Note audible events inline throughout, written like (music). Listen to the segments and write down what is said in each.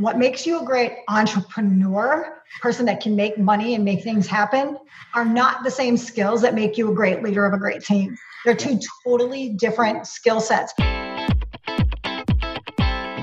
what makes you a great entrepreneur, person that can make money and make things happen, are not the same skills that make you a great leader of a great team. They're two totally different skill sets.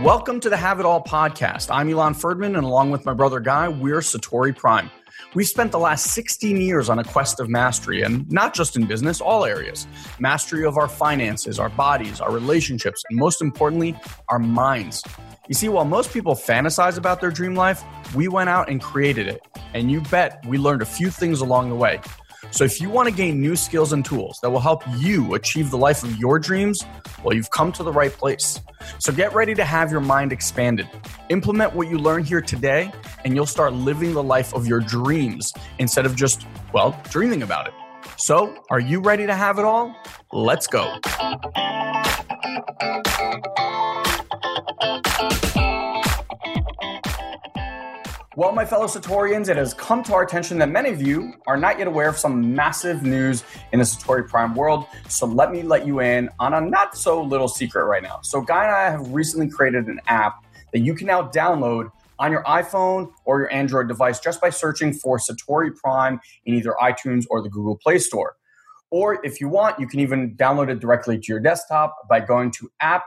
Welcome to the Have It All podcast. I'm Ilan Ferdman, and along with my brother Guy, we're Satori Prime. We've spent the last 16 years on a quest of mastery, and not just in business, all areas. Mastery of our finances, our bodies, our relationships, and most importantly, our minds. You see, while most people fantasize about their dream life, we went out and created it. And you bet we learned a few things along the way. So if you want to gain new skills and tools that will help you achieve the life of your dreams, well, you've come to the right place. So get ready to have your mind expanded. Implement what you learn here today, and you'll start living the life of your dreams instead of just, well, dreaming about it. So, are you ready to have it all? Let's go. Well, my fellow Satorians, it has come to our attention that many of you are not yet aware of some massive news in the Satori Prime world. So let me let you in on a not so little secret right now. So, Guy and I have recently created an app that you can now download on your iPhone or your Android device just by searching for Satori Prime in either iTunes or the Google Play Store. Or if you want, you can even download it directly to your desktop by going to app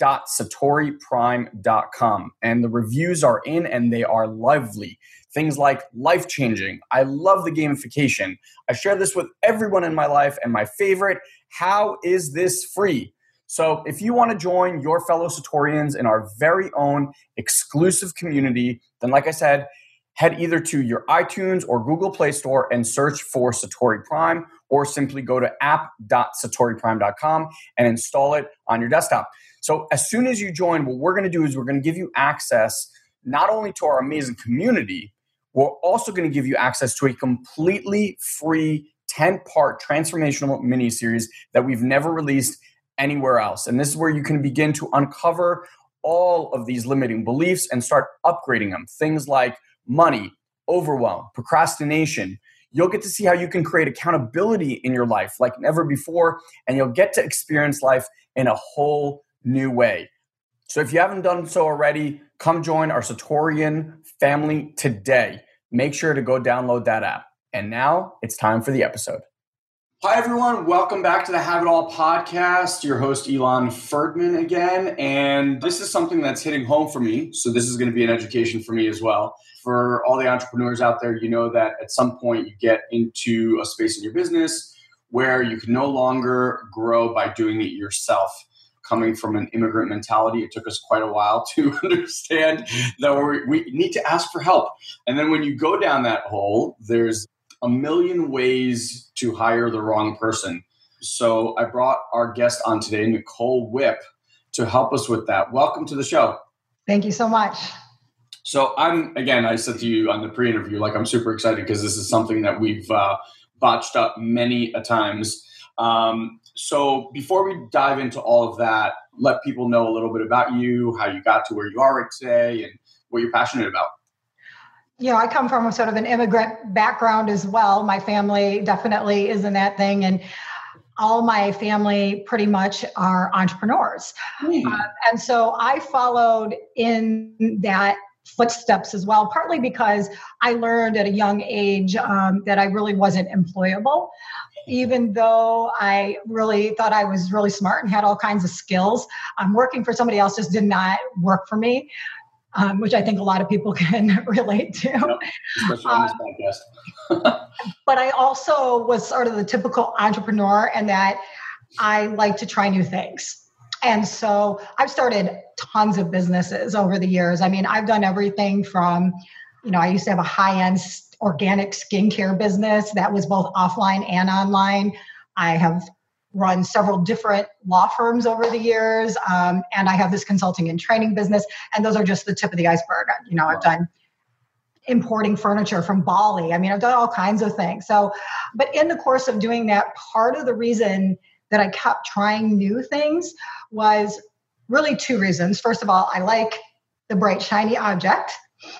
www.satoriprime.com. And the reviews are in and they are lively. Things like life changing. I love the gamification. I share this with everyone in my life. And my favorite, how is this free? So if you want to join your fellow Satorians in our very own exclusive community, then like I said, head either to your iTunes or Google Play Store and search for Satori Prime, or simply go to app.satoriprime.com and install it on your desktop. So as soon as you join, what we're going to do is we're going to give you access not only to our amazing community, we're also going to give you access to a completely free 10 part transformational mini series that we've never released anywhere else. And this is where you can begin to uncover all of these limiting beliefs and start upgrading them. Things like money, overwhelm, procrastination. You'll get to see how you can create accountability in your life like never before, and you'll get to experience life in a whole new way. So if you haven't done so already, come join our Satorian family today. Make sure to go download that app. And now it's time for the episode. Hi, everyone. Welcome back to the Have It All podcast. Your host, Ilan Ferdman, again. And this is something that's hitting home for me. So, this is going to be an education for me as well. For all the entrepreneurs out there, you know that at some point you get into a space in your business where you can no longer grow by doing it yourself coming from an immigrant mentality. It took us quite a while to (laughs) understand that we need to ask for help. And then when you go down that hole, there's a million ways to hire the wrong person. So I brought our guest on today, Nicole Whip, to help us with that. Welcome to the show. Thank you so much. So I'm again, I said to you on the pre-interview, like I'm super excited because this is something that we've uh, botched up many a times. Um, so before we dive into all of that, let people know a little bit about you, how you got to where you are today, and what you're passionate about. You know, I come from a sort of an immigrant background as well. My family definitely is in that thing, and all my family pretty much are entrepreneurs. Mm. And so I followed in that footsteps as well, partly because I learned at a young age um, that I really wasn't employable even though I really thought I was really smart and had all kinds of skills, um, working for somebody else just did not work for me. Um, which I think a lot of people (laughs) can relate to. Yep, especially on this um, podcast. (laughs) but I also was sort of the typical entrepreneur, and that I like to try new things. And so I've started tons of businesses over the years. I mean, I've done everything from, you know, I used to have a high end organic skincare business that was both offline and online. I have run several different law firms over the years, um, and I have this consulting and training business, and those are just the tip of the iceberg. You know, I've done importing furniture from Bali. I mean, I've done all kinds of things. So, but in the course of doing that, part of the reason that I kept trying new things was really two reasons. First of all, I like the bright, shiny object.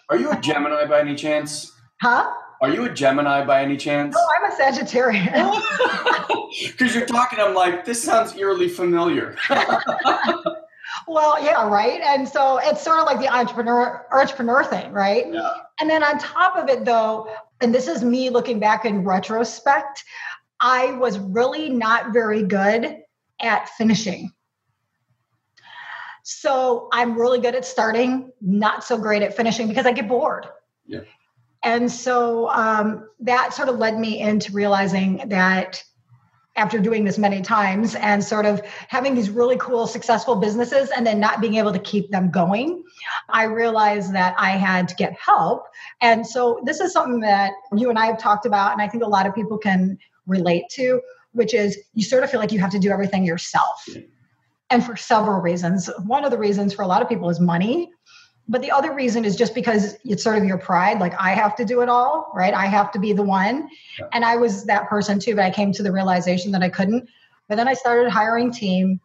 Are you a uh, Gemini by any chance? Huh? Are you a Gemini by any chance? Oh, I'm a Sagittarius. (laughs) Because you're talking, I'm like, this sounds eerily familiar. (laughs) well, yeah, right. And so it's sort of like the entrepreneur entrepreneur thing, right? Yeah. And then on top of it, though, and this is me looking back in retrospect, I was really not very good at finishing. So I'm really good at starting, not so great at finishing because I get bored. Yeah. And so um, that sort of led me into realizing that after doing this many times and sort of having these really cool, successful businesses and then not being able to keep them going, I realized that I had to get help. And so this is something that you and I have talked about, and I think a lot of people can relate to, which is you sort of feel like you have to do everything yourself. And for several reasons. One of the reasons for a lot of people is money. But the other reason is just because it's sort of your pride. Like, I have to do it all, right? I have to be the one. Yeah. And I was that person too, but I came to the realization that I couldn't. But then I started hiring team,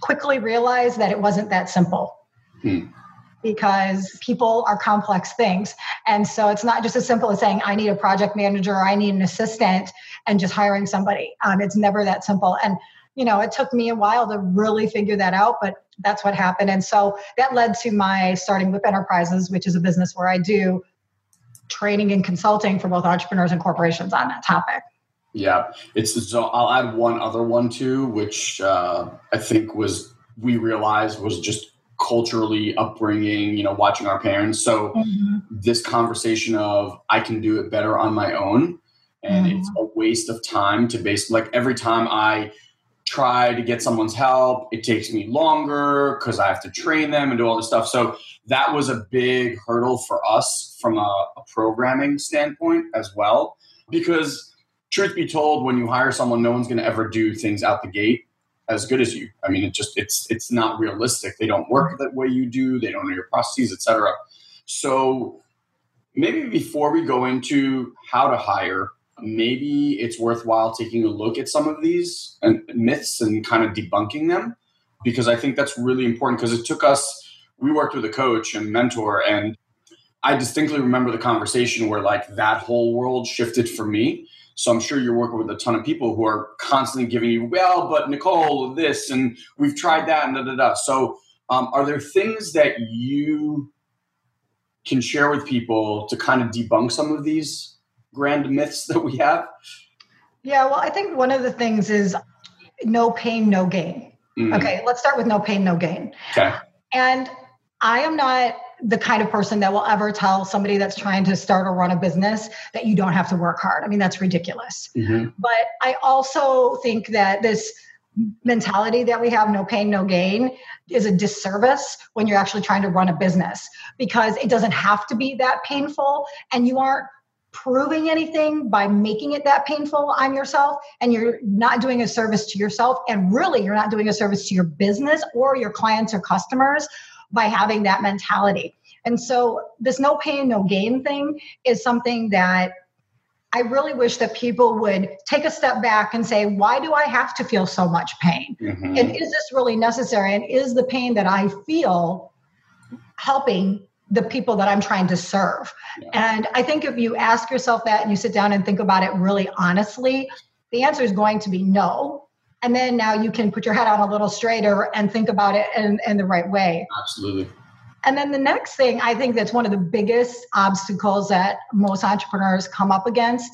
quickly realized that it wasn't that simple. Hmm. Because people are complex things. And so it's not just as simple as saying, I need a project manager or I need an assistant and just hiring somebody. Um, it's never that simple. And you know, it took me a while to really figure that out, but that's what happened. And so that led to my starting Whip Enterprises, which is a business where I do training and consulting for both entrepreneurs and corporations on that topic. Yeah, it's so. I'll add one other one too, which uh, I think was we realized was just culturally upbringing. You know, watching our parents. So Mm-hmm. this conversation of I can do it better on my own, and Mhm. it's a waste of time to base. Like every time I try to get someone's help, it takes me longer because I have to train them and do all this stuff. So that was a big hurdle for us from a, a programming standpoint as well, because truth be told, when you hire someone, no one's going to ever do things out the gate as good as you. I mean, it just it's it's not realistic. They don't work that way you do. They don't know your processes, etc. So maybe before we go into how to hire, maybe it's worthwhile taking a look at some of these and myths and kind of debunking them because I think that's really important because it took us. We worked with a coach and mentor and I distinctly remember the conversation where like that whole world shifted for me. So I'm sure you're working with a ton of people who are constantly giving you, well, but Nicole, this, and we've tried that, and da da da. So, um, are there things that you can share with people to kind of debunk some of these grand myths that we have? Yeah, well, I think one of the things is no pain, no gain. Mm, Okay, let's start with no pain, no gain. Okay. And I am not the kind of person that will ever tell somebody that's trying to start or run a business that you don't have to work hard. I mean, that's ridiculous. Mhm. But I also think that this mentality that we have, no pain, no gain, is a disservice when you're actually trying to run a business because it doesn't have to be that painful and you aren't proving anything by making it that painful on yourself and you're not doing a service to yourself and really you're not doing a service to your business or your clients or customers by having that mentality. And so this no pain no gain thing is something that I really wish that people would take a step back and say, why do I have to feel so much pain? Mhm. And is this really necessary? And is the pain that I feel helping the people that I'm trying to serve? Yeah. And I think if you ask yourself that and you sit down and think about it really honestly, the answer is going to be no. And then now you can put your head on a little straighter and think about it in, in the right way. Absolutely. And then the next thing I think that's one of the biggest obstacles that most entrepreneurs come up against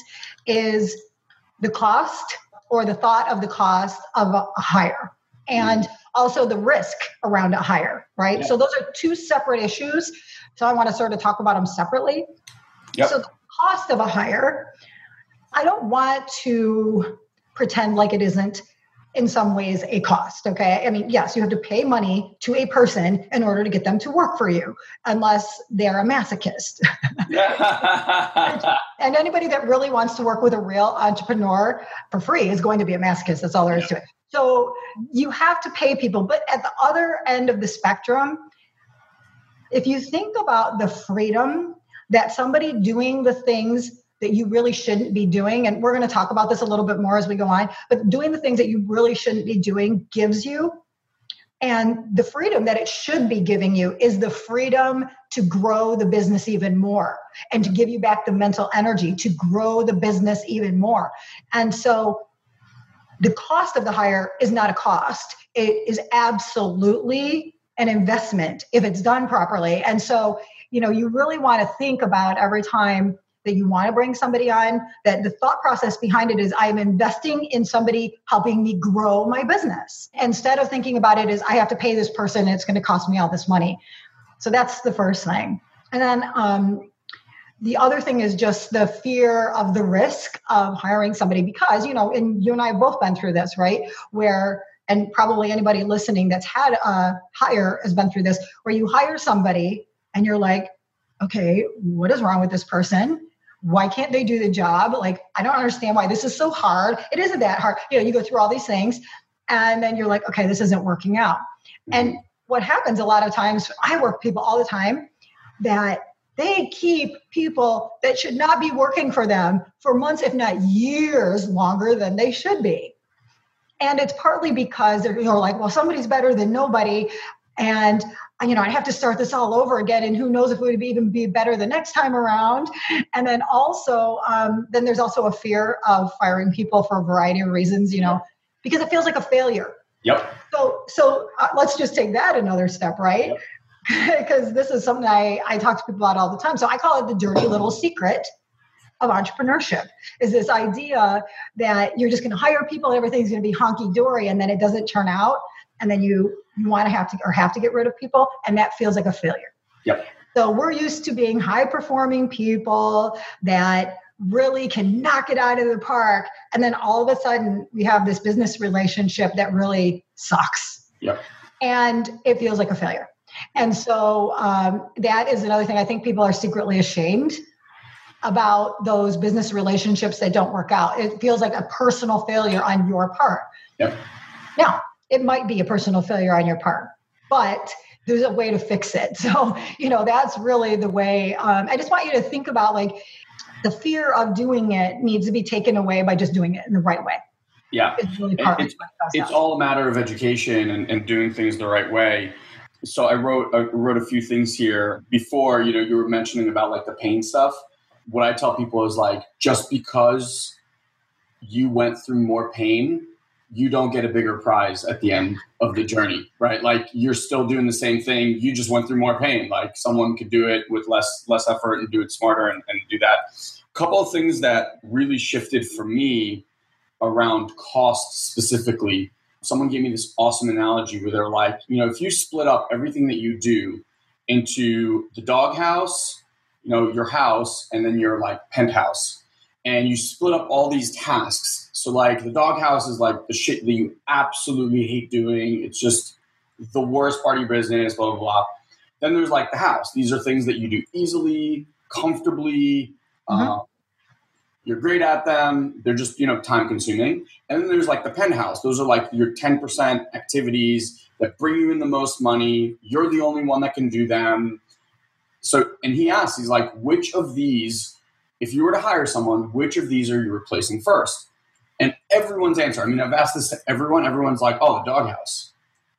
is the cost or the thought of the cost of a hire and mm-hmm. also the risk around a hire, right? Yeah. So those are two separate issues. So I want to sort of talk about them separately. Yep. So the cost of a hire, I don't want to pretend like it isn't in some ways a cost. Okay. I mean, yes, you have to pay money to a person in order to get them to work for you, unless they're a masochist. (laughs) and anybody that really wants to work with a real entrepreneur for free is going to be a masochist. That's all there is to it. So you have to pay people. But at the other end of the spectrum, if you think about the freedom that somebody doing the things that you really shouldn't be doing, and we're going to talk about this a little bit more as we go on, but doing the things that you really shouldn't be doing gives you. And the freedom that it should be giving you is the freedom to grow the business even more and to give you back the mental energy to grow the business even more. And so the cost of the hire is not a cost, it is absolutely an investment if it's done properly. And so, you know, you really want to think about every time that you want to bring somebody on that the thought process behind it is i'm investing in somebody helping me grow my business. Instead of thinking about it as i have to pay this person it's going to cost me all this money. So that's the first thing. And then um, the other thing is just the fear of the risk of hiring somebody because you know and you and i have both been through this right? Where and probably anybody listening that's had a hire has been through this where you hire somebody and you're like okay what is wrong with this person? Why can't they do the job? Like i don't understand why this is so hard. It isn't that hard. You know you go through all these things and then you're like okay this isn't working out. Mm-hmm. And what happens a lot of times i work people all the time that they keep people that should not be working for them for months, if not years longer than they should be. And it's partly because they're you know, like, well, somebody's better than nobody. And you know, I have to start this all over again, and who knows if it would even be better the next time around. And then also, um, then there's also a fear of firing people for a variety of reasons, you know, because it feels like a failure. Yep. So, so uh, let's just take that another step, right? Yep (laughs) because this is something I, I talk to people about all the time. So I call it the dirty little secret of entrepreneurship is this idea that you're just going to hire people, everything's going to be honky dory, and then it doesn't turn out, and then you you want to have to or have to get rid of people, and that feels like a failure. Yep. So we're used to being high performing people that really can knock it out of the park, and then all of a sudden we have this business relationship that really sucks. Yep. And it feels like a failure. And so um, that is another thing I think people are secretly ashamed about those business relationships that don't work out. It feels like a personal failure on your part. Yep. Now, it might be a personal failure on your part, but there's a way to fix it. (laughs) So, you know, that's really the way. Um, I just want you to think about like the fear of doing it needs to be taken away by just doing it in the right way. Yeah. It's, really it's, it's all a matter of education and, and doing things the right way so I wrote I wrote a few things here before. You know, you were mentioning about like the pain stuff. What I tell people is like, just because you went through more pain, you don't get a bigger prize at the end of the journey, right? Like you're still doing the same thing. You just went through more pain. Like someone could do it with less less effort and do it smarter and, and do that. A couple of things that really shifted for me around cost specifically someone gave me this awesome analogy where they're like, you know, if you split up everything that you do into the doghouse, you know, your house, and then your like penthouse, and you split up all these tasks. So like the doghouse is like the shit that you absolutely hate doing. It's just the worst part of your business, blah blah blah. Then there's like the house. These are things that you do easily, comfortably. Mm-hmm. Uh, you're great at them. They're just, you know, time consuming. And then there's like the penthouse. Those are like your 10% activities that bring you in the most money. You're the only one that can do them. So, and he asks, he's like, which of these, if you were to hire someone, which of these are you replacing first? And everyone's answer, I mean, I've asked this to everyone. Everyone's like, oh, the doghouse,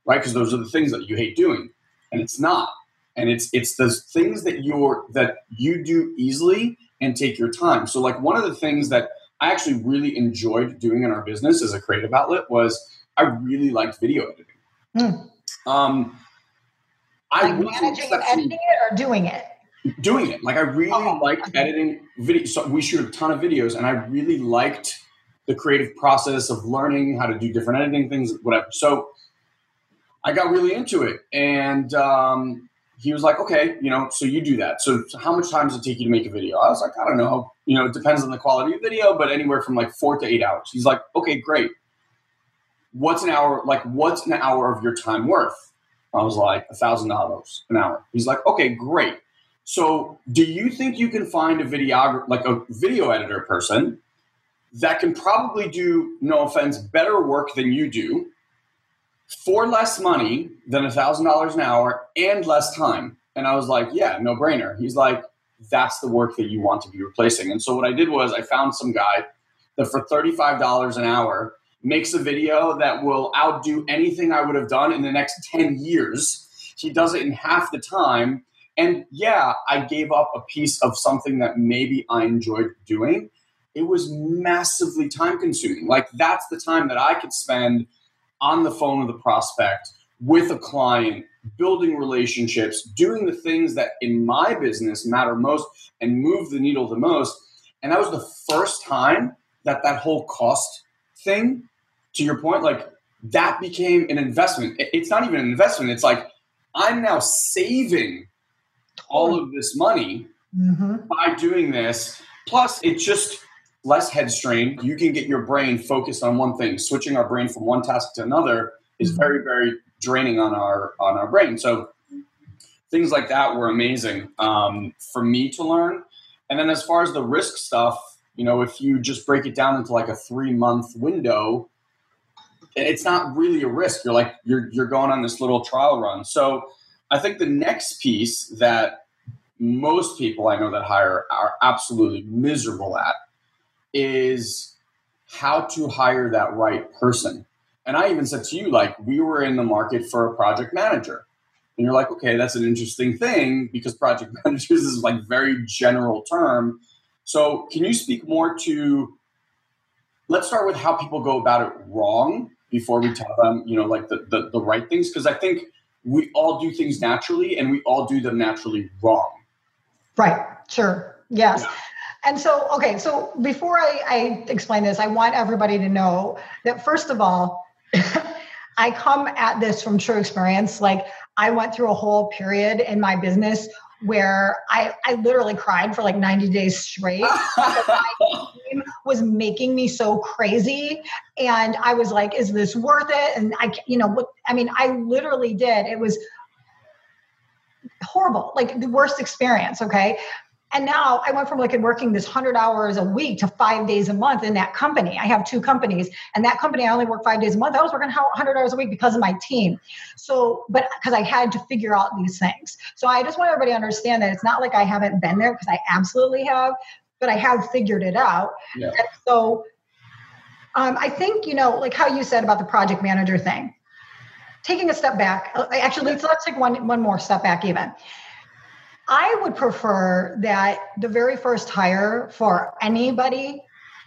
right? Because those are the things that you hate doing. And it's not. And it's it's those things that you're that you do easily and take your time. So, like, one of the things that I actually really enjoyed doing in our business as a creative outlet was I really liked video editing. Mm. Um, I like managing and editing it or doing it? Doing it. Like, I really oh, liked okay. editing video. So, we shoot a ton of videos, and I really liked the creative process of learning how to do different editing things, whatever. So, I got really into it. And, um, he was like, okay, you know, so you do that. So, so, how much time does it take you to make a video? I was like, I don't know. You know, it depends on the quality of video, but anywhere from like four to eight hours. He's like, okay, great. What's an hour? Like, what's an hour of your time worth? I was like, a thousand dollars an hour. He's like, okay, great. So, do you think you can find a videographer, like a video editor person, that can probably do, no offense, better work than you do? for less money than a thousand dollars an hour and less time. And I was like, yeah, no brainer. He's like, that's the work that you want to be replacing. And so what I did was I found some guy that for $35 an hour makes a video that will outdo anything I would have done in the next 10 years. He does it in half the time. And yeah, I gave up a piece of something that maybe I enjoyed doing. It was massively time consuming. Like that's the time that I could spend on the phone with a prospect with a client building relationships, doing the things that in my business matter most and move the needle the most. And that was the first time that that whole cost thing, to your point, like that became an investment. It's not even an investment. It's like I'm now saving all of this money mm-hmm. by doing this. Plus, it's just less head strain. You can get your brain focused on one thing. Switching our brain from one task to another is mm-hmm. very, very draining on our on our brain. So things like that were amazing um, for me to learn. And then as far as the risk stuff, you know, if you just break it down into like a three month window, it's not really a risk. You're like you're you're going on this little trial run. So I think the next piece that most people I know that hire are absolutely miserable at is how to hire that right person. And I even said to you, like, we were in the market for a project manager. And you're like, okay, that's an interesting thing because project (laughs) managers is like very general term. So can you speak more to let's start with how people go about it wrong before we tell them, you know, like the, the, the right things? Because I think we all do things naturally and we all do them naturally wrong. Right. Sure. Yes. Yeah. And so, okay, so before I, I explain this, I want everybody to know that first of all, (laughs) I come at this from true experience. Like I went through a whole period in my business where I, I literally cried for like 90 days straight (laughs) was making me so crazy and i was like is this worth it and i you know what, i mean i literally did it was horrible like the worst experience okay and now I went from like working this 100 hours a week to five days a month in that company. I have two companies, and that company I only work five days a month. I was working 100 hours a week because of my team. So, but because I had to figure out these things. So I just want everybody to understand that it's not like I haven't been there because I absolutely have, but I have figured it out. Yeah. And so um, I think, you know, like how you said about the project manager thing. Taking a step back, uh, actually, let's, let's take one, one more step back even I would prefer that the very first hire for anybody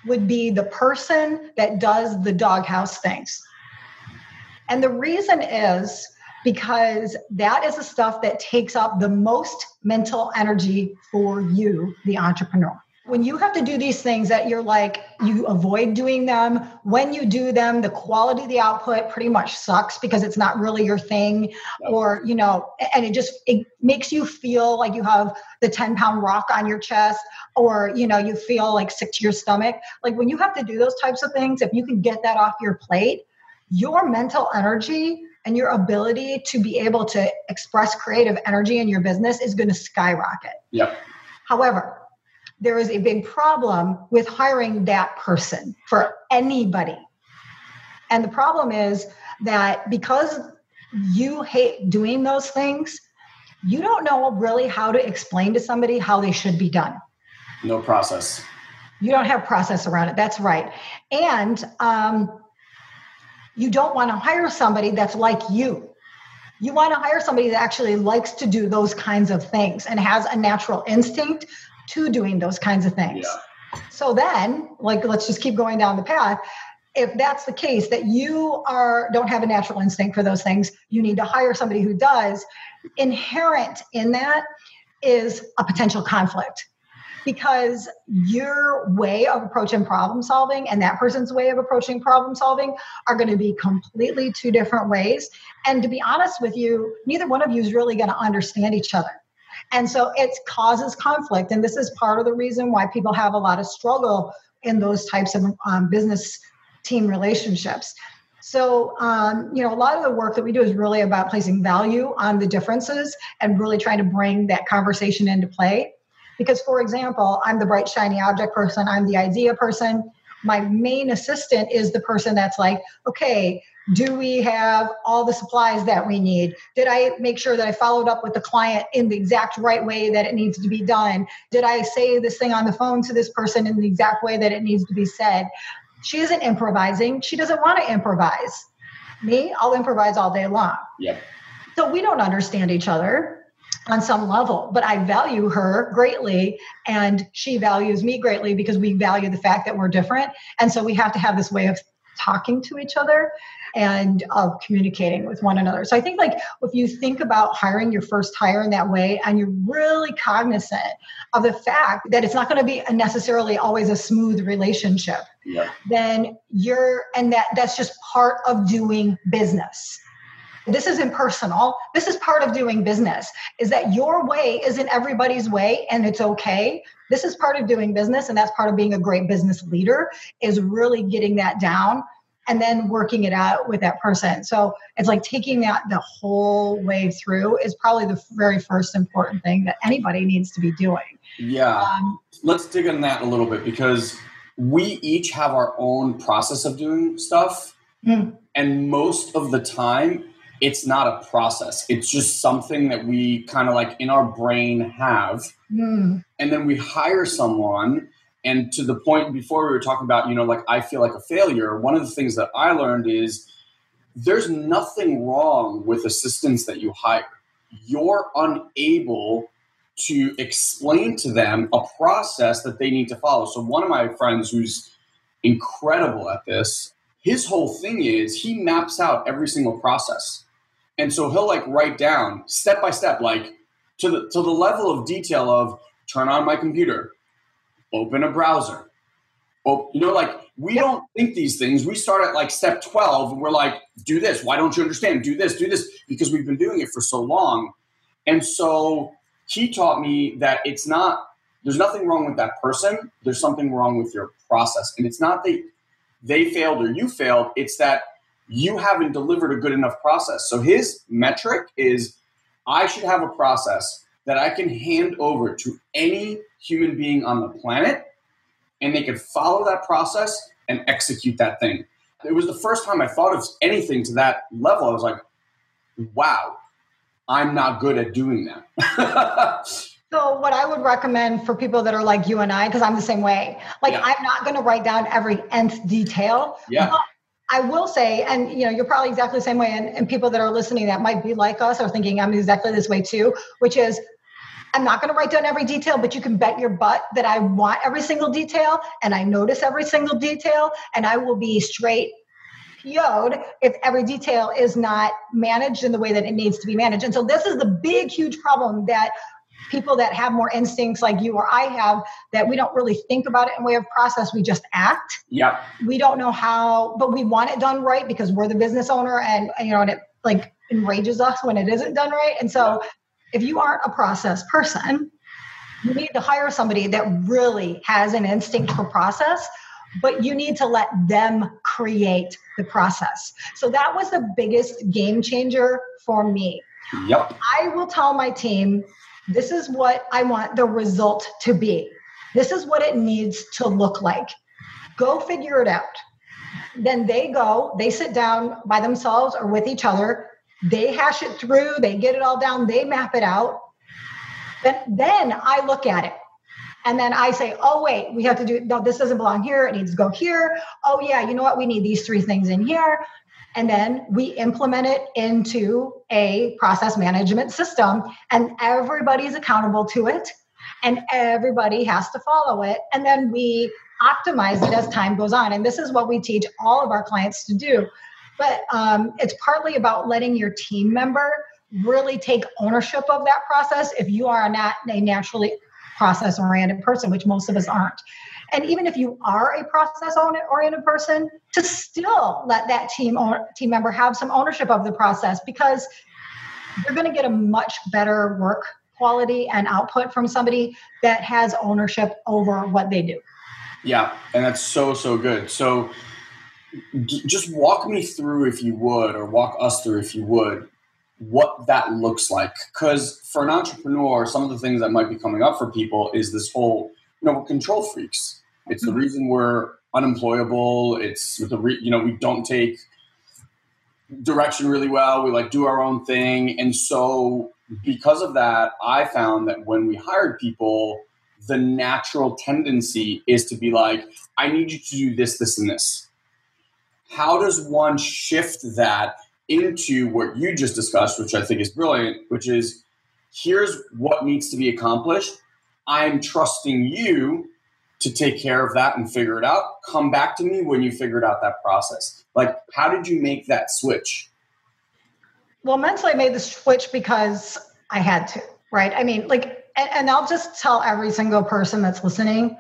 would be the person that does the doghouse things. And the reason is because that is the stuff that takes up the most mental energy for you, the entrepreneur when you have to do these things that you're like you avoid doing them when you do them the quality of the output pretty much sucks because it's not really your thing or you know and it just it makes you feel like you have the 10 pound rock on your chest or you know you feel like sick to your stomach. Like when you have to do those types of things if you can get that off your plate your mental energy and your ability to be able to express creative energy in your business is going to skyrocket. Yep however there is a big problem with hiring that person for anybody. And the problem is that because you hate doing those things, you don't know really how to explain to somebody how they should be done. No process. You don't have process around it. That's right. And um, you don't want to hire somebody that's like you. You want to hire somebody that actually likes to do those kinds of things and has a natural instinct to doing those kinds of things. Yeah. So then, like, let's just keep going down the path. If that's the case, that you are don't have a natural instinct for those things, you need to hire somebody who does. Inherent in that is a potential conflict because your way of approaching problem solving and that person's way of approaching problem solving are going to be completely two different ways. And to be honest with you, neither one of you is really going to understand each other. And so it causes conflict. And this is part of the reason why people have a lot of struggle in those types of um, business team relationships. So, um, you know, a lot of the work that we do is really about placing value on the differences and really trying to bring that conversation into play. Because, for example, I'm the bright, shiny object person, I'm the idea person. My main assistant is the person that's like, okay, do we have all the supplies that we need? Did I make sure that I followed up with the client in the exact right way that it needs to be done? Did I say this thing on the phone to this person in the exact way that it needs to be said? She isn't improvising. She doesn't want to improvise. Me, I'll improvise all day long. Yeah. So we don't understand each other on some level, but I value her greatly and she values me greatly because we value the fact that we're different. And so we have to have this way of talking to each other and of communicating with one another. So I think like if you think about hiring your first hire in that way and you're really cognizant of the fact that it's not going to be necessarily always a smooth relationship, yeah. then you're and that that's just part of doing business this isn't personal this is part of doing business is that your way isn't everybody's way and it's okay this is part of doing business and that's part of being a great business leader is really getting that down and then working it out with that person so it's like taking that the whole way through is probably the very first important thing that anybody needs to be doing yeah um, let's dig on that a little bit because we each have our own process of doing stuff mm. and most of the time it's not a process. It's just something that we kind of like in our brain have. Mm. And then we hire someone. And to the point before we were talking about, you know, like I feel like a failure, one of the things that I learned is there's nothing wrong with assistants that you hire. You're unable to explain to them a process that they need to follow. So, one of my friends who's incredible at this, his whole thing is he maps out every single process. And so he'll like write down step by step, like to the to the level of detail of turn on my computer, open a browser. Oh, you know, like we don't think these things. We start at like step 12 and we're like, do this. Why don't you understand? Do this, do this, because we've been doing it for so long. And so he taught me that it's not, there's nothing wrong with that person. There's something wrong with your process. And it's not that they failed or you failed, it's that you haven't delivered a good enough process. So his metric is I should have a process that I can hand over to any human being on the planet and they could follow that process and execute that thing. It was the first time I thought of anything to that level. I was like, wow, I'm not good at doing that. (laughs) So, what I would recommend for people that are like you and I, because I'm the same way, like yeah. I'm not going to write down every nth detail. Yeah. I will say, and you know, you're probably exactly the same way, and, and people that are listening that might be like us are thinking I'm exactly this way too, which is I'm not going to write down every detail, but you can bet your butt that I want every single detail and I notice every single detail, and I will be straight PO'd if every detail is not managed in the way that it needs to be managed. And so this is the big, huge problem that people that have more instincts like you or I have that we don't really think about it in way of process. We just act. Yeah. We don't know how, but we want it done right because we're the business owner and you know, and it like enrages us when it isn't done right. And so if you aren't a process person, you need to hire somebody that really has an instinct for process, but you need to let them create the process. So that was the biggest game changer for me. Yep. I will tell my team this is what I want the result to be. This is what it needs to look like. Go figure it out. Then they go, they sit down by themselves or with each other, they hash it through, they get it all down, they map it out. Then, then I look at it and then I say, oh, wait, we have to do, no, this doesn't belong here. It needs to go here. Oh, yeah, you know what? We need these three things in here and then we implement it into a process management system and everybody's accountable to it and everybody has to follow it and then we optimize it as time goes on and this is what we teach all of our clients to do but um, it's partly about letting your team member really take ownership of that process if you are not a naturally process oriented person which most of us aren't. And even if you are a process oriented person to still let that team team member have some ownership of the process because you're going to get a much better work quality and output from somebody that has ownership over what they do. Yeah and that's so so good. So just walk me through if you would or walk us through if you would what that looks like because for an entrepreneur some of the things that might be coming up for people is this whole you know control freaks it's the hmm. reason we're unemployable. It's the re- you know we don't take direction really well. We like do our own thing, and so because of that, I found that when we hired people, the natural tendency is to be like, I need you to do this, this, and this. How does one shift that into what you just discussed, which I think is brilliant, which is here's what needs to be accomplished. I'm trusting you to take care of that and figure it out. Come back to me when you figured out that process. Like, how did you make that switch? Well, mentally, I made the switch because I had to, right? I mean, like, and, and I'll just tell every single person that's listening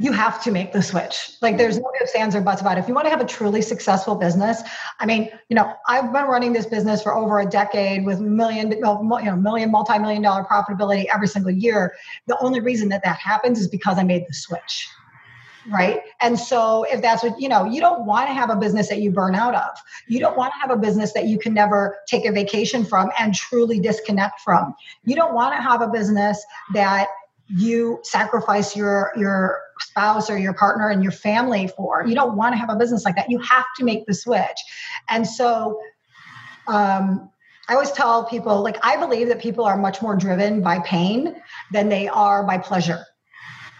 you have to make the switch. Like there's no ifs, ands, or buts about it. If you want to have a truly successful business, I mean, you know, I've been running this business for over a decade with million, you know, million, multi-million dollar profitability every single year. The only reason that that happens is because I made the switch. Right. And so if that's what, you know, you don't want to have a business that you burn out of. You don't want to have a business that you can never take a vacation from and truly disconnect from. You don't want to have a business that you sacrifice your your spouse or your partner and your family for. You don't want to have a business like that. You have to make the switch. And so um, I always tell people, like, I believe that people are much more driven by pain than they are by pleasure.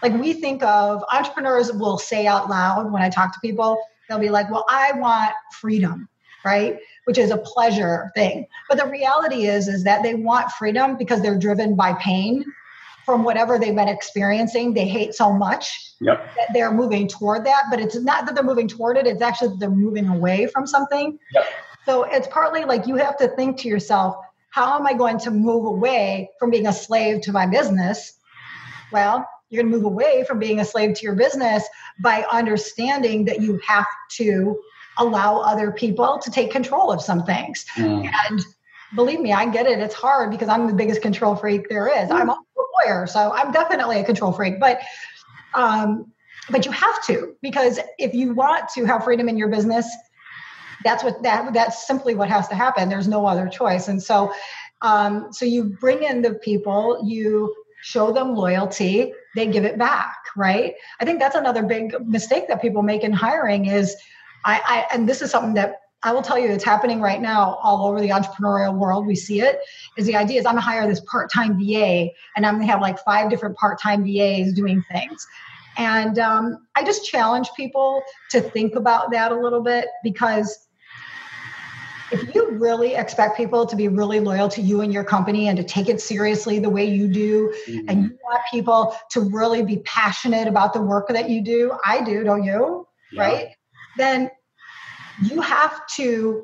Like, we think of entrepreneurs will say out loud when I talk to people, they'll be like, well, I want freedom, right? Which is a pleasure thing. But the reality is, is that they want freedom because they're driven by pain from whatever they've been experiencing they hate so much yep. that they're moving toward that but it's not that they're moving toward it it's actually they're moving away from something yep. so it's partly like you have to think to yourself how am i going to move away from being a slave to my business well you're going to move away from being a slave to your business by understanding that you have to allow other people to take control of some things mm. and believe me i get it it's hard because i'm the biggest control freak there is i'm a lawyer, so I'm definitely a control freak. But um, but you have to because if you want to have freedom in your business, that's what that that's simply what has to happen. There's no other choice. And so um, so you bring in the people, you show them loyalty, they give it back, right? I think that's another big mistake that people make in hiring is I, I and this is something that I will tell you it's happening right now all over the entrepreneurial world. We see it. Is the idea is I'm gonna hire this part-time VA and I'm gonna have like five different part-time VAs doing things. And um, I just challenge people to think about that a little bit because if you really expect people to be really loyal to you and your company and to take it seriously the way you do, mm-hmm. and you want people to really be passionate about the work that you do, I do, don't you? Yeah. Right? Then you have to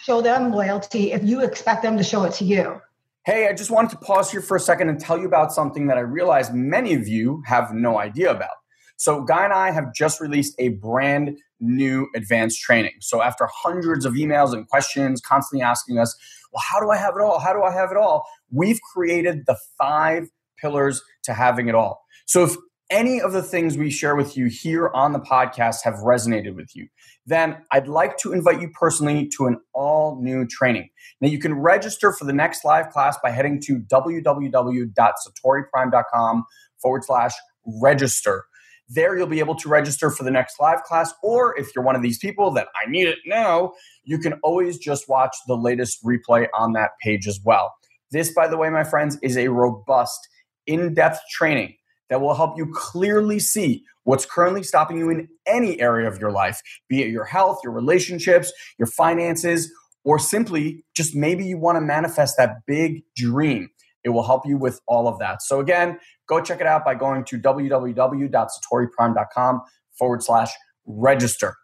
show them loyalty if you expect them to show it to you. Hey, I just wanted to pause here for a second and tell you about something that I realize many of you have no idea about. So, Guy and I have just released a brand new advanced training. So, after hundreds of emails and questions constantly asking us, well, how do I have it all? How do I have it all? We've created the five pillars to having it all. So, if any of the things we share with you here on the podcast have resonated with you, then I'd like to invite you personally to an all new training. Now, you can register for the next live class by heading to www.satoriprime.com forward slash register. There, you'll be able to register for the next live class, or if you're one of these people that I need it now, you can always just watch the latest replay on that page as well. This, by the way, my friends, is a robust, in depth training that will help you clearly see what's currently stopping you in any area of your life, be it your health, your relationships, your finances, or simply just maybe you want to manifest that big dream. It will help you with all of that. So, again, go check it out by going to www.satoriprime.com forward slash register.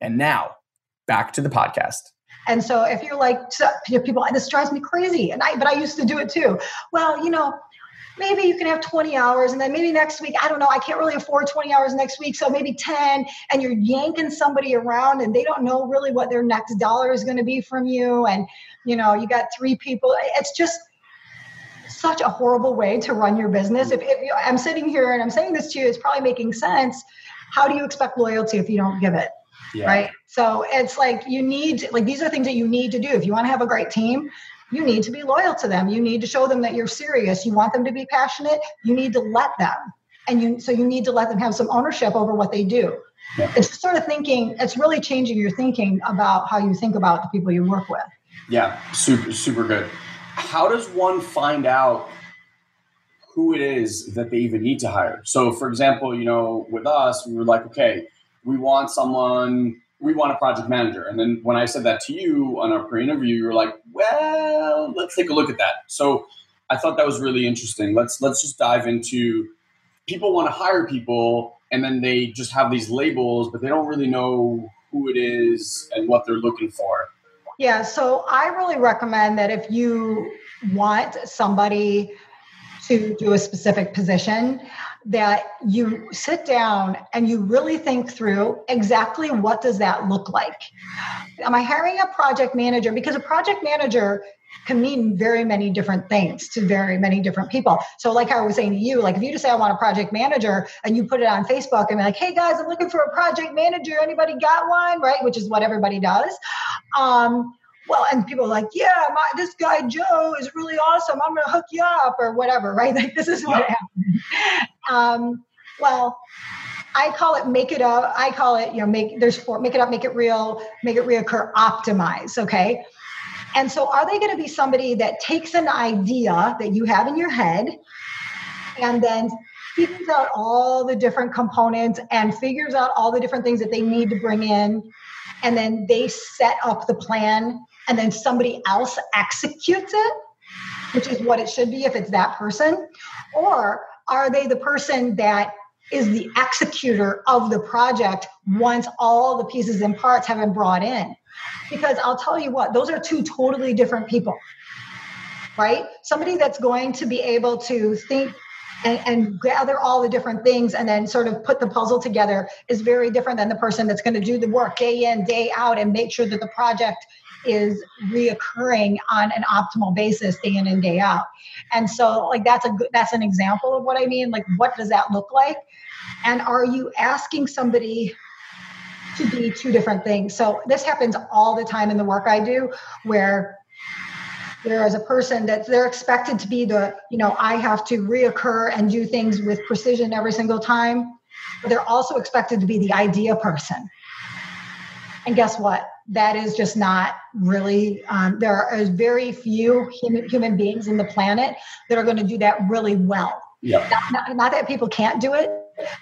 And now back to the podcast. And so if you're like people, this drives me crazy. And I, but I used to do it too. Well, you know, maybe you can have 20 hours and then maybe next week i don't know i can't really afford 20 hours next week so maybe 10 and you're yanking somebody around and they don't know really what their next dollar is going to be from you and you know you got three people it's just such a horrible way to run your business. If, if you, i'm sitting here and i'm saying this to you it's probably making sense. How do you expect loyalty if you don't give it? Yeah. right? So it's like you need like these are things that you need to do. If you want to have a great team you need to be loyal to them. You need to show them that you're serious. You want them to be passionate. You need to let them. And you so you need to let them have some ownership over what they do. Yeah. It's sort of thinking, it's really changing your thinking about how you think about the people you work with. Yeah, super, super good. How does one find out who it is that they even need to hire? So, for example, you know, with us, we were like, okay, we want someone we want a project manager. And then when I said that to you on our pre-interview, you were like, well, let's take a look at that. So I thought that was really interesting. Let's let's just dive into people want to hire people and then they just have these labels, but they don't really know who it is and what they're looking for. Yeah, so I really recommend that if you want somebody to do a specific position, that you sit down and you really think through exactly what does that look like. Am I hiring a project manager? Because a project manager can mean very many different things to very many different people. So, like I was saying to you, like if you just say I want a project manager and you put it on Facebook and be like, hey guys, I'm looking for a project manager. Anybody got one? Right? Which is what everybody does. Um, well, and people are like, yeah, my, this guy Joe is really awesome. I'm going to hook you up or whatever, right? (laughs) Like this is what happened. Um, well, I call it make it up. I call it, you know, make there's four, make it up, make it real, make it reoccur, optimize. Okay. And so, are they going to be somebody that takes an idea that you have in your head and then figures out all the different components and figures out all the different things that they need to bring in? And then they set up the plan and then somebody else executes it, which is what it should be if it's that person? Or are they the person that is the executor of the project once all the pieces and parts have been brought in? Because I'll tell you what, those are two totally different people, right? Somebody that's going to be able to think and, and, gather all the different things and then sort of put the puzzle together is very different than the person that's going to do the work day in, day out, and make sure that the project is reoccurring on an optimal basis day in and day out. And so, like that's a good, that's an example of what I mean. Like, what does that look like? And are you asking somebody to be two different things. So this happens all the time in the work I do where there is a person that they're expected to be the, you know, I have to reoccur and do things with precision every single time. But they're also expected to be the idea person. And guess what? That is just not really, um, there are very few human, human beings in the planet that are going to do that really well. Yeah. Not, not, not that people can't do it,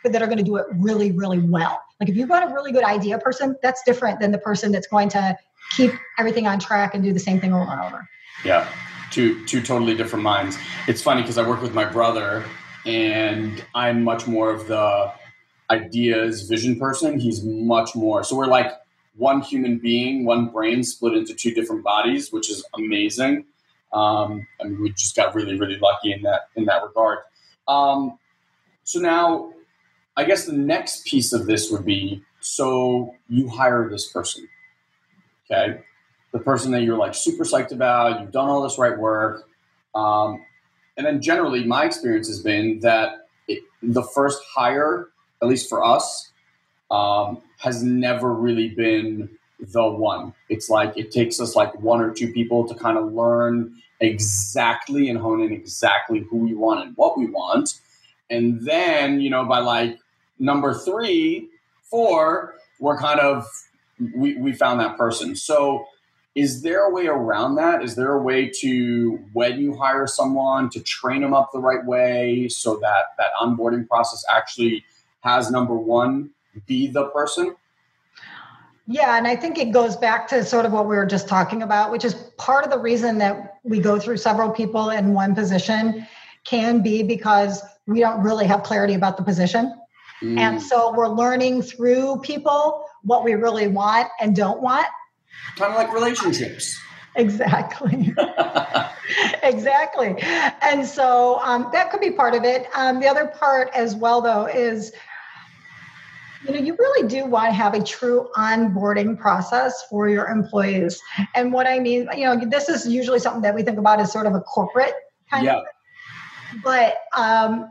but that are going to do it really, really well. Like if you've got a really good idea person, that's different than the person that's going to keep everything on track and do the same thing over and over. Yeah, two two totally different minds. It's funny because I work with my brother, and I'm much more of the ideas vision person. He's much more. So we're like one human being, one brain split into two different bodies, which is amazing. Um, I mean, we just got really, really lucky in that in that regard. Um, so now I guess the next piece of this would be so you hire this person, okay? The person that you're like super psyched about, you've done all this right work. Um, and then generally, my experience has been that it, the first hire, at least for us, um, has never really been the one. It's like it takes us like one or two people to kind of learn exactly and hone in exactly who we want and what we want. And then, you know, by like number three, four, we're kind of we, we found that person. So is there a way around that? Is there a way to when you hire someone to train them up the right way so that that onboarding process actually has number one be the person? Yeah, and I think it goes back to sort of what we were just talking about, which is part of the reason that we go through several people in one position can be because we don't really have clarity about the position. Mm. And so we're learning through people what we really want and don't want. Kind of like relationships. Exactly. (laughs) exactly. And so um, that could be part of it. Um, the other part as well, though, is you know you really do want to have a true onboarding process for your employees and what i mean you know this is usually something that we think about as sort of a corporate kind yeah. of but um,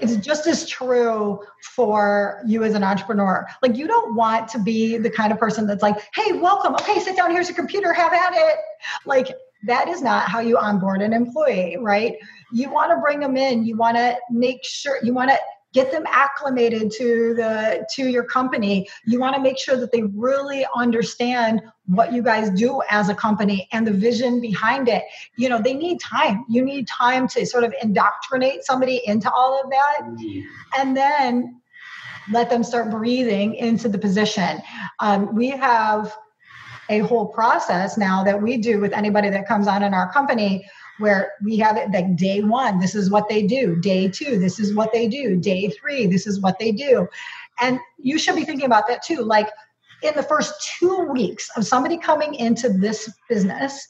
it's just as true for you as an entrepreneur. Like, you don't want to be the kind of person that's like, hey, welcome. Okay, sit down. Here's your computer. Have at it. Like, that is not how you onboard an employee, right? You want to bring them in. You want to make sure, you want to get them acclimated to the to your company. You want to make sure that they really understand what you guys do as a company and the vision behind it. You know they need time. You need time to sort of indoctrinate somebody into all of that mm-hmm. and then let them start breathing into the position. Um, we have a whole process now that we do with anybody that comes on in our company where we have it like day one, this is what they do. Day two, this is what they do. Day three, this is what they do. And you should be thinking about that too. Like in the first two weeks of somebody coming into this business,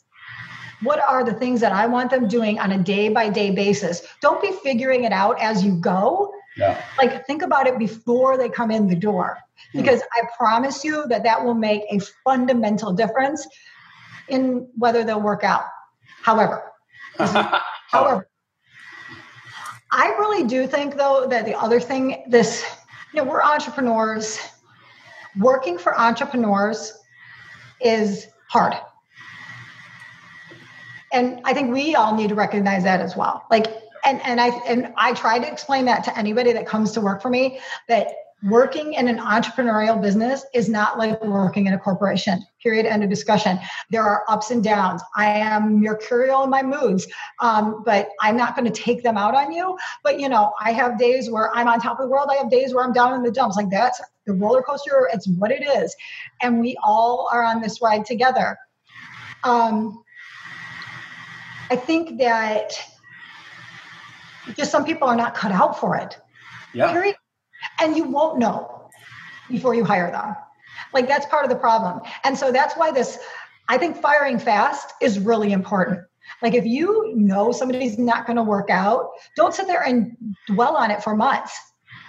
what are the things that I want them doing on a day by day basis? Don't be figuring it out as you go. Yeah. Like think about it before they come in the door hmm. because I promise you that that will make a fundamental difference in whether they'll work out. However, (laughs) however, I really do think though that the other thing this you know we're entrepreneurs. Working for entrepreneurs is hard. And i think we all need to recognize that as well. Like and and i and i try to explain that to anybody that comes to work for me that working in an entrepreneurial business is not like working in a corporation period end of discussion. There are ups and downs. I am mercurial in my moods um, but i'm not going to take them out on you. But you know i have days where i'm on top of the world. I have days where i'm down in the dumps. Like that's the roller coaster. It's what it is. And we all are on this ride together. Um, i think that just some people are not cut out for it yeah. Period and you won't know before you hire them. Like that's part of the problem. And so that's why this, I think firing fast is really important. Like if you know somebody's not going to work out, don't sit there and dwell on it for months.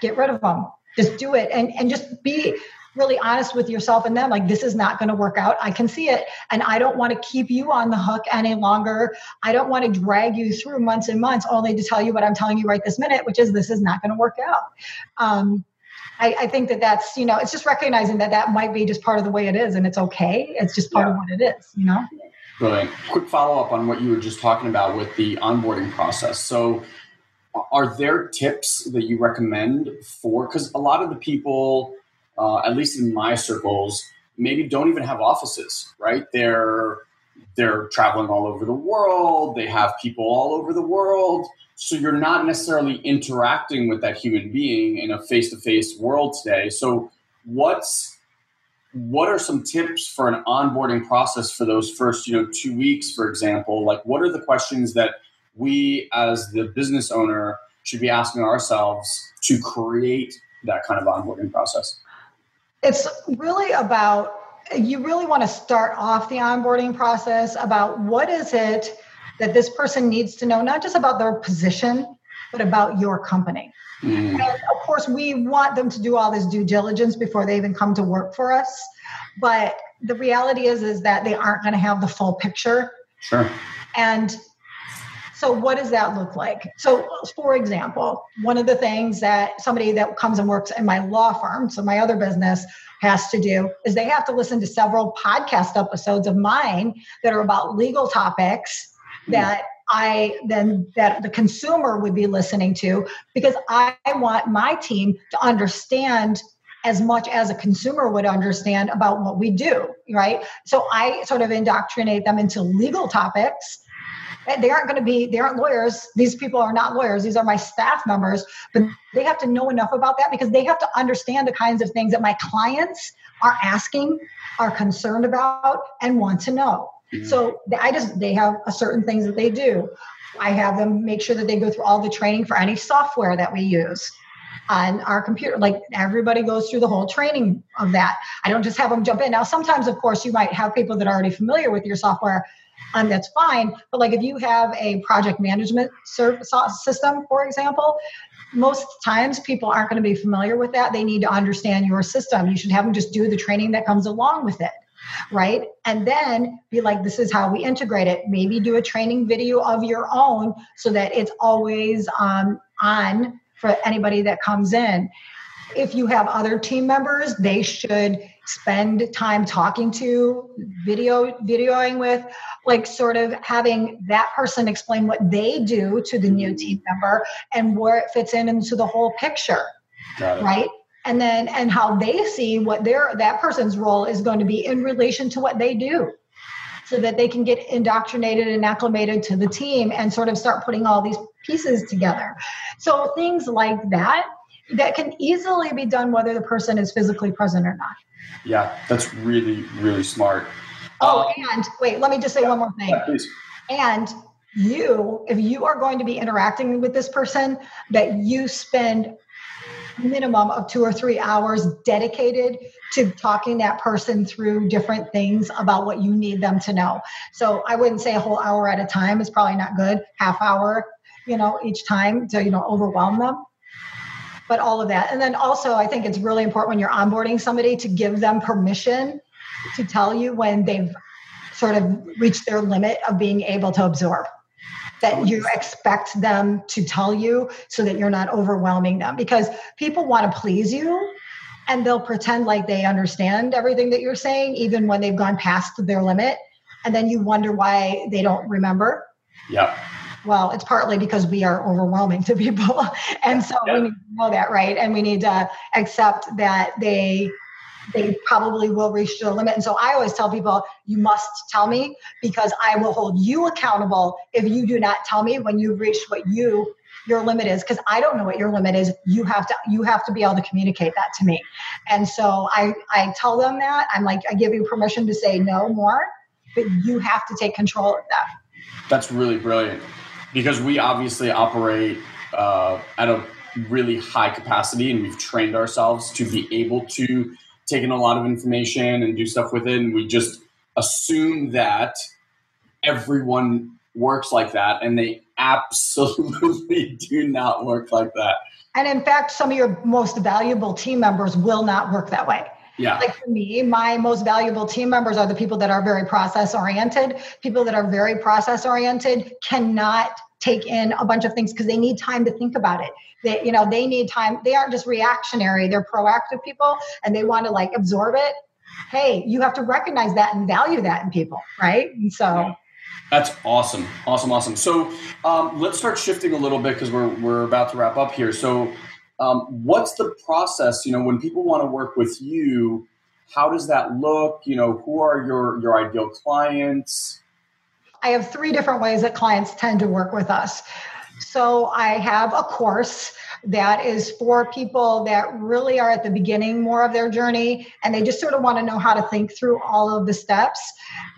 Get rid of them. Just do it and and just be really honest with yourself and them like this is not going to work out. I can see it and i don't want to keep you on the hook any longer. I don't want to drag you through months and months only to tell you what i'm telling you right this minute which is this is not going to work out. Um, I, I, think that that's you know it's just recognizing that that might be just part of the way it is and it's okay. It's just part yeah. of what it is you know? Brilliant quick follow-up on what you were just talking about with the onboarding process. So are there tips that you recommend for because a lot of the people uh, at least in my circles, maybe don't even have offices, right? They're they're traveling all over the world. They have people all over the world. So you're not necessarily interacting with that human being in a face-to-face world today. So what's what are some tips for an onboarding process for those first, you know, two weeks, for example? Like what are the questions that we as the business owner should be asking ourselves to create that kind of onboarding process? It's really about you really want to start off the onboarding process about what is it that this person needs to know, not just about their position, but about your company. Mm. And of course, we want them to do all this due diligence before they even come to work for us. But the reality is, is that they aren't going to have the full picture. Sure. And so, what does that look like? So, for example, one of the things that somebody that comes and works in my law firm, so my other business, has to do is they have to listen to several podcast episodes of mine that are about legal topics hmm. that I then that the consumer would be listening to because I want my team to understand as much as a consumer would understand about what we do, right? So I sort of indoctrinate them into legal topics they aren't going to be they aren't lawyers these people are not lawyers these are my staff members but they have to know enough about that because they have to understand the kinds of things that my clients are asking are concerned about and want to know mm-hmm. so i just they have a certain things that they do i have them make sure that they go through all the training for any software that we use on our computer. Like everybody goes through the whole training of that. I don't just have them jump in. Now, sometimes, of course, you might have people that are already familiar with your software um, that's fine. But like if you have a project management service system, for example, most times people aren't going to be familiar with that. They need to understand your system. You should have them just do the training that comes along with it right? And then be like, this is how we integrate it. Maybe do a training video of your own so that it's always um, on for anybody that comes in. If you have other team members, they should spend time talking to, video videoing with, like sort of having that person explain what they do to the new team member and where it fits in into the whole picture. Right? And then and how they see what their that person's role is going to be in relation to what they do. So that they can get indoctrinated and acclimated to the team and sort of start putting all these pieces together. So things like that that can easily be done whether the person is physically present or not. Yeah, that's really, really smart. Oh, um, and wait, let me just say yeah, one more thing. Yeah, and you, if you are going to be interacting with this person, that you spend minimum of two or three hours dedicated to talking that person through different things about what you need them to know. So I wouldn't say a whole hour at a time is probably not good. Half hour, you know, each time to, you know, overwhelm them. But all of that. And then also I think it's really important when you're onboarding somebody to give them permission to tell you when they've sort of reached their limit of being able to absorb. That oh, you expect them to tell you so that you're not overwhelming them. Because people want to please you and they'll pretend like they understand everything that you're saying even when they've gone past their limit. And then you wonder why they don't remember. Yeah well it's partly because we are overwhelming to people (laughs) and so yeah. we need to know that right and we need to accept that they they probably will reach the limit. And so I always tell people, you must tell me because I will hold you accountable if you do not tell me when you've reached what you your limit is because I don't know what your limit is. You have to you have to be able to communicate that to me. And so I I tell them that. I'm like, I give you permission to say no more, but you have to take control of that. That's really brilliant. Because we obviously operate uh, at a really high capacity and we've trained ourselves to be able to take in a lot of information and do stuff with it. And we just assume that everyone works like that. And they absolutely (laughs) do not work like that. And in fact, some of your most valuable team members will not work that way. Yeah. Like for me, my most valuable team members are the people that are very process oriented. People that are very process oriented cannot take in a bunch of things because they need time to think about it. They, you know, they need time. They aren't just reactionary. They're proactive people and they want to like absorb it. Hey, you have to recognize that and value that in people, right? And so that's awesome. Awesome, awesome. So um, let's start shifting a little bit because we're, we're about to wrap up here. So um, what's the process, you know, when people want to work with you, how does that look? You know, who are your, your ideal clients? I have three different ways that clients tend to work with us. So I have a course that is for people that really are at the beginning more of their journey and they just sort of want to know how to think through all of the steps.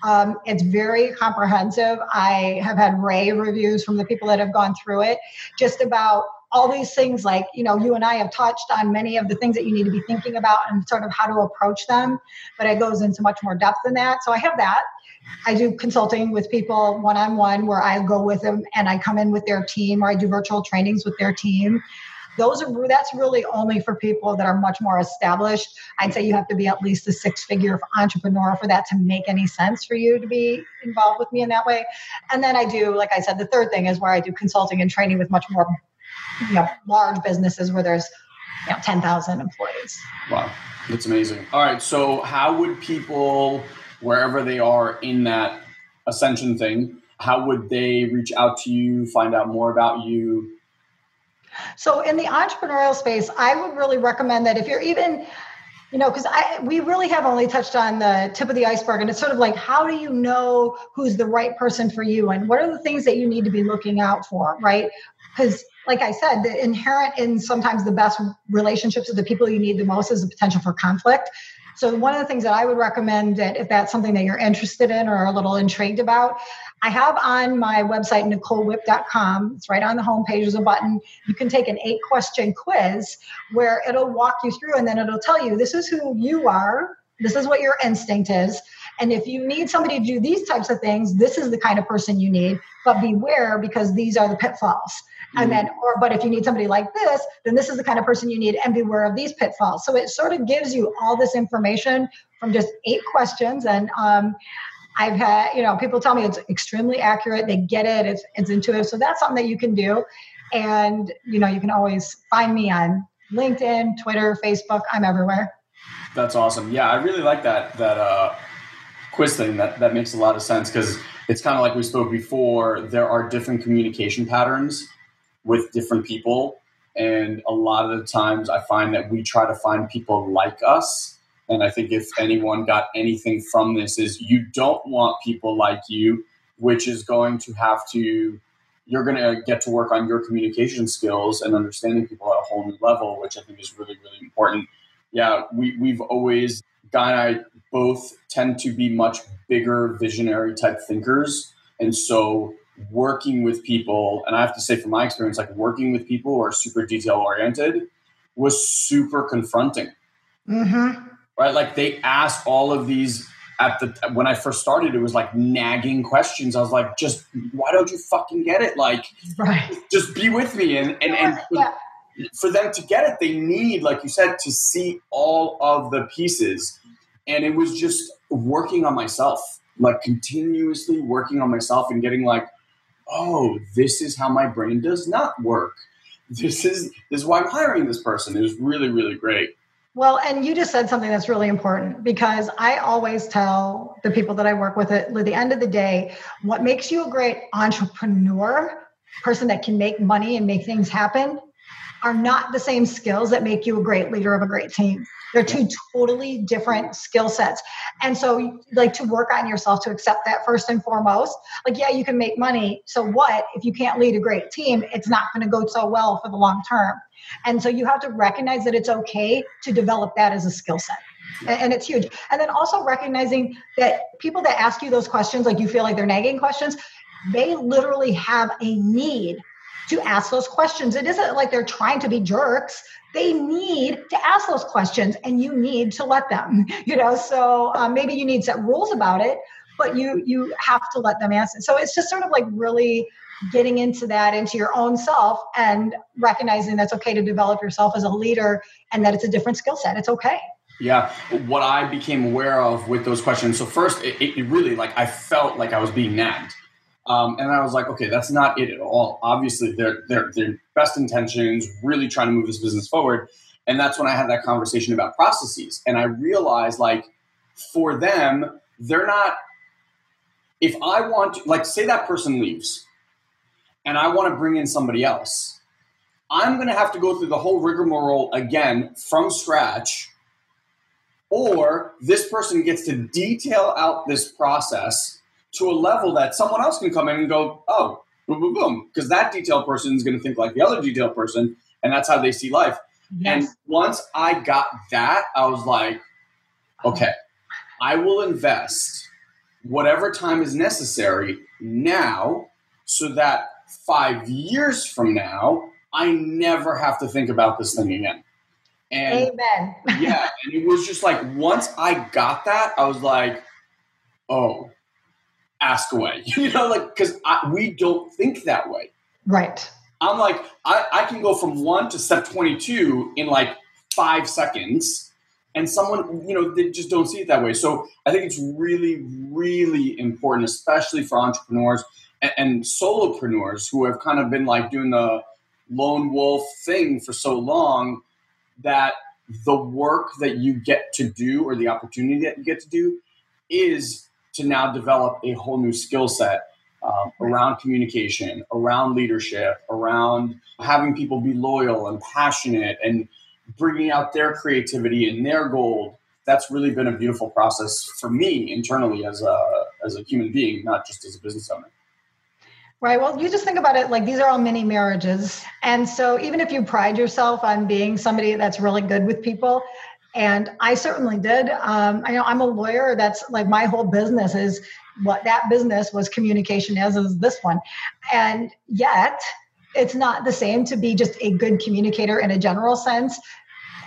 Um, it's very comprehensive. I have had rave reviews from the people that have gone through it just about all these things like you know you and i have touched on many of the things that you need to be thinking about and sort of how to approach them but it goes into much more depth than that so i have that I do consulting with people one on one where I go with them and I come in with their team or I do virtual trainings with their team. Those are that's really only for people that are much more established. I'd say you have to be at least a six figure entrepreneur for that to make any sense for you to be involved with me in that way. And then I do, like I said, the third thing is where I do consulting and training with much more you know, large businesses where there's you know, 10,000 employees. Wow, that's amazing. All right, so how would people wherever they are in that ascension thing, how would they reach out to you, find out more about you? So, in the entrepreneurial space, I would really recommend that if you're even you know because i we really have only touched on the tip of the iceberg and it's sort of like how do you know who's the right person for you and what are the things that you need to be looking out for right because like i said the inherent in sometimes the best relationships with the people you need the most is the potential for conflict so one of the things that I would recommend that if that's something that you're interested in or a little intrigued about, I have on my website, NicoleWipp.com, it's right on the homepage, there's a button. You can take an eight question quiz where it'll walk you through and then it'll tell you this is who you are, this is what your instinct is. And if you need somebody to do these types of things, this is the kind of person you need. But beware because these are the pitfalls. And then, or, but if you need somebody like this, then this is the kind of person you need and beware of these pitfalls. So it sort of gives you all this information from just eight questions. And um, I've had, you know, people tell me it's extremely accurate. They get it. It's, it's intuitive. So that's something that you can do. And, you know, you can always find me on LinkedIn, Twitter, Facebook. I'm everywhere. That's awesome. Yeah, I really like that, that, uh, quiz thing that that makes a lot of sense because it's kind of like we spoke before there are different communication patterns with different people. And a lot of the times I find that we try to find people like us. And I think if anyone got anything from this is you don't want people like you, which is going to have to you're going to get to work on your communication skills and understanding people at a whole new level, which I think is really, really important. Yeah, we, we've always, Guy and I both tend to be much bigger visionary type thinkers. And so working with people, and I have to say from my experience, like working with people who are super detail oriented was super confronting. Mm-hmm. Right? Like they ask all of these at the when I first started, it was like nagging questions. I was like, just why don't you fucking get it? Like, right. just be with me. And and and yeah. for them to get it, they need, like you said, to see all of the pieces. And it was just working on myself, like continuously working on myself and getting like, oh, this is how my brain does not work. This is this is why I'm hiring this person. It was really, really great. Well, and you just said something that's really important because I always tell the people that I work with at the end of the day, what makes you a great entrepreneur, person that can make money and make things happen, are not the same skills that make you a great leader of a great team. They're two totally different skill sets. And so, like, to work on yourself to accept that first and foremost. Like, yeah, you can make money. So, what if you can't lead a great team? It's not going to go so well for the long term. And so, you have to recognize that it's okay to develop that as a skill set. And it's huge. And then also recognizing that people that ask you those questions, like you feel like they're nagging questions, they literally have a need to ask those questions. It isn't like they're trying to be jerks. They need to ask those questions and you need to let them, you know, so um, maybe you need set rules about it, but you, you have to let them answer. So it's just sort of like really getting into that into your own self and recognizing that's okay to develop yourself as a leader and that it's a different skill set. It's okay. Yeah, what I became aware of with those questions. So first, it, it, really like I felt like I was being nagged. Um, and I was like, okay, that's not it at all. Obviously, they're, they're, they're best intentions, really trying to move this business forward. And that's when I had that conversation about processes. And I realized, like, for them, they're not, if I want like, say that person leaves and I want to bring in somebody else, I'm going to have to go through the whole rigmarole again from scratch. Or this person gets to detail out this process to a level that someone else can come in and go, oh, boom, boom, boom. Because that detail person is going to think like the other detail person, and that's how they see life. Yes. And once I got that, I was like, okay, I will invest whatever time is necessary now so that five years from now, I never have to think about this thing again. And Amen. yeah, and it was just like once I got that, I was like, oh, ask away. (laughs) you know, like because we don't think that way. Right. I'm like, I, I can go from one to step 22 in like five seconds, and someone, you know, they just don't see it that way. So I think it's really, really important, especially for entrepreneurs and, and solopreneurs who have kind of been like doing the lone wolf thing for so long that the work that you get to do or the opportunity that you get to do is to now develop a whole new skill set um, around communication, around leadership, around having people be loyal and passionate and bringing out their creativity and their gold. That's really been a beautiful process for me internally as a as a human being, not just as a business owner. Right. Well, you just think about it like these are all mini marriages. And so even if you pride yourself on being somebody that's really good with people, and I certainly did. Um, I know I'm a lawyer. That's like my whole business is what that business was communication as is this one. And yet, it's not the same to be just a good communicator in a general sense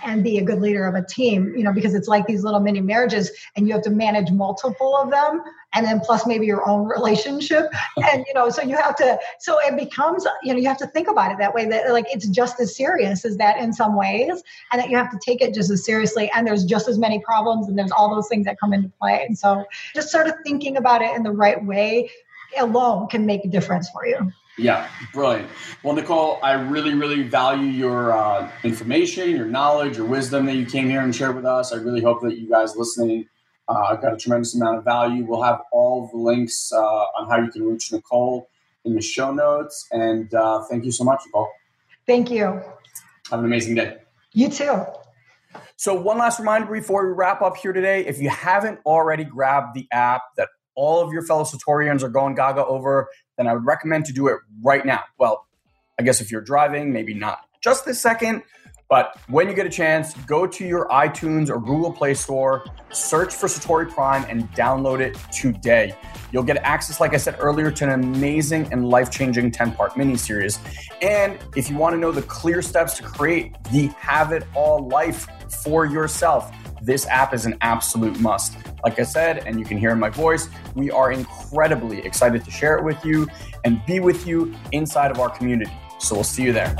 and be a good leader of a team, you know, because it's like these little mini marriages and you have to manage multiple of them and then plus maybe your own relationship. (laughs) And, you know, so you have to, so it becomes, you know, you have to think about it that way that like it's just as serious as that in some ways and that you have to take it just as seriously. And there's just as many problems and there's all those things that come into play. And so just sort of thinking about it in the right way alone can make a difference for you. Yeah, brilliant. Well, Nicole, I really, really value your uh, information, your knowledge, your wisdom that you came here and shared with us. I really hope that you guys listening uh, got a tremendous amount of value. We'll have all the links uh, on how you can reach Nicole in the show notes. And uh, thank you so much, Nicole. Thank you. Have an amazing day. You too. So, one last reminder before we wrap up here today if you haven't already grabbed the app that all of your fellow Satorians are going gaga over, then I would recommend to do it right now. Well, I guess if you're driving, maybe not just this second, But when you get a chance, go to your iTunes or Google Play Store, search for Satori Prime, and download it today. You'll get access, like I said earlier, to an amazing and life changing 10 part miniseries. And if you want to know the clear steps to create the Have It All life for yourself, this app is an absolute must. Like I said, and you can hear in my voice, we are incredibly excited to share it with you and be with you inside of our community. So we'll see you there.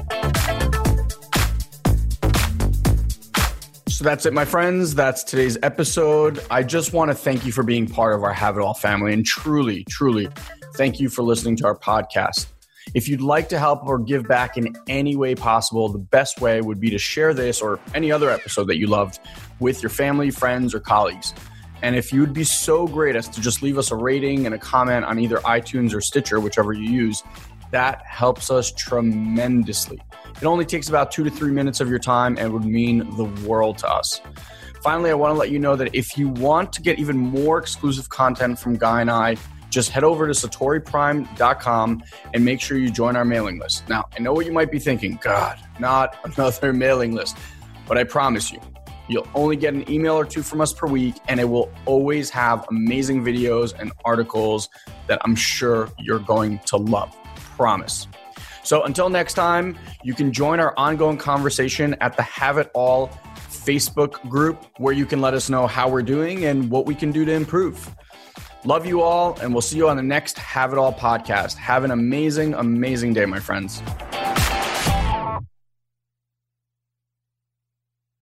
So that's it, my friends. That's today's episode. I just want to thank you for being part of our Have It All family and truly, truly thank you for listening to our podcast. If you'd like to help or give back in any way possible, the best way would be to share this or any other episode that you loved with your family, friends, or colleagues. And if you'd be so great as to just leave us a rating and a comment on either iTunes or Stitcher, whichever you use, that helps us tremendously. It only takes about two to three minutes of your time and would mean the world to us. Finally, I want to let you know that if you want to get even more exclusive content from Guy and I, just head over to satoriprime.com and make sure you join our mailing list. Now, I know what you might be thinking God, not (laughs) another mailing list, but I promise you, you'll only get an email or two from us per week, and it will always have amazing videos and articles that I'm sure you're going to love. Promise. So until next time, you can join our ongoing conversation at the Have It All Facebook group where you can let us know how we're doing and what we can do to improve. Love you all, and we'll see you on the next Have It All podcast. Have an amazing, amazing day, my friends.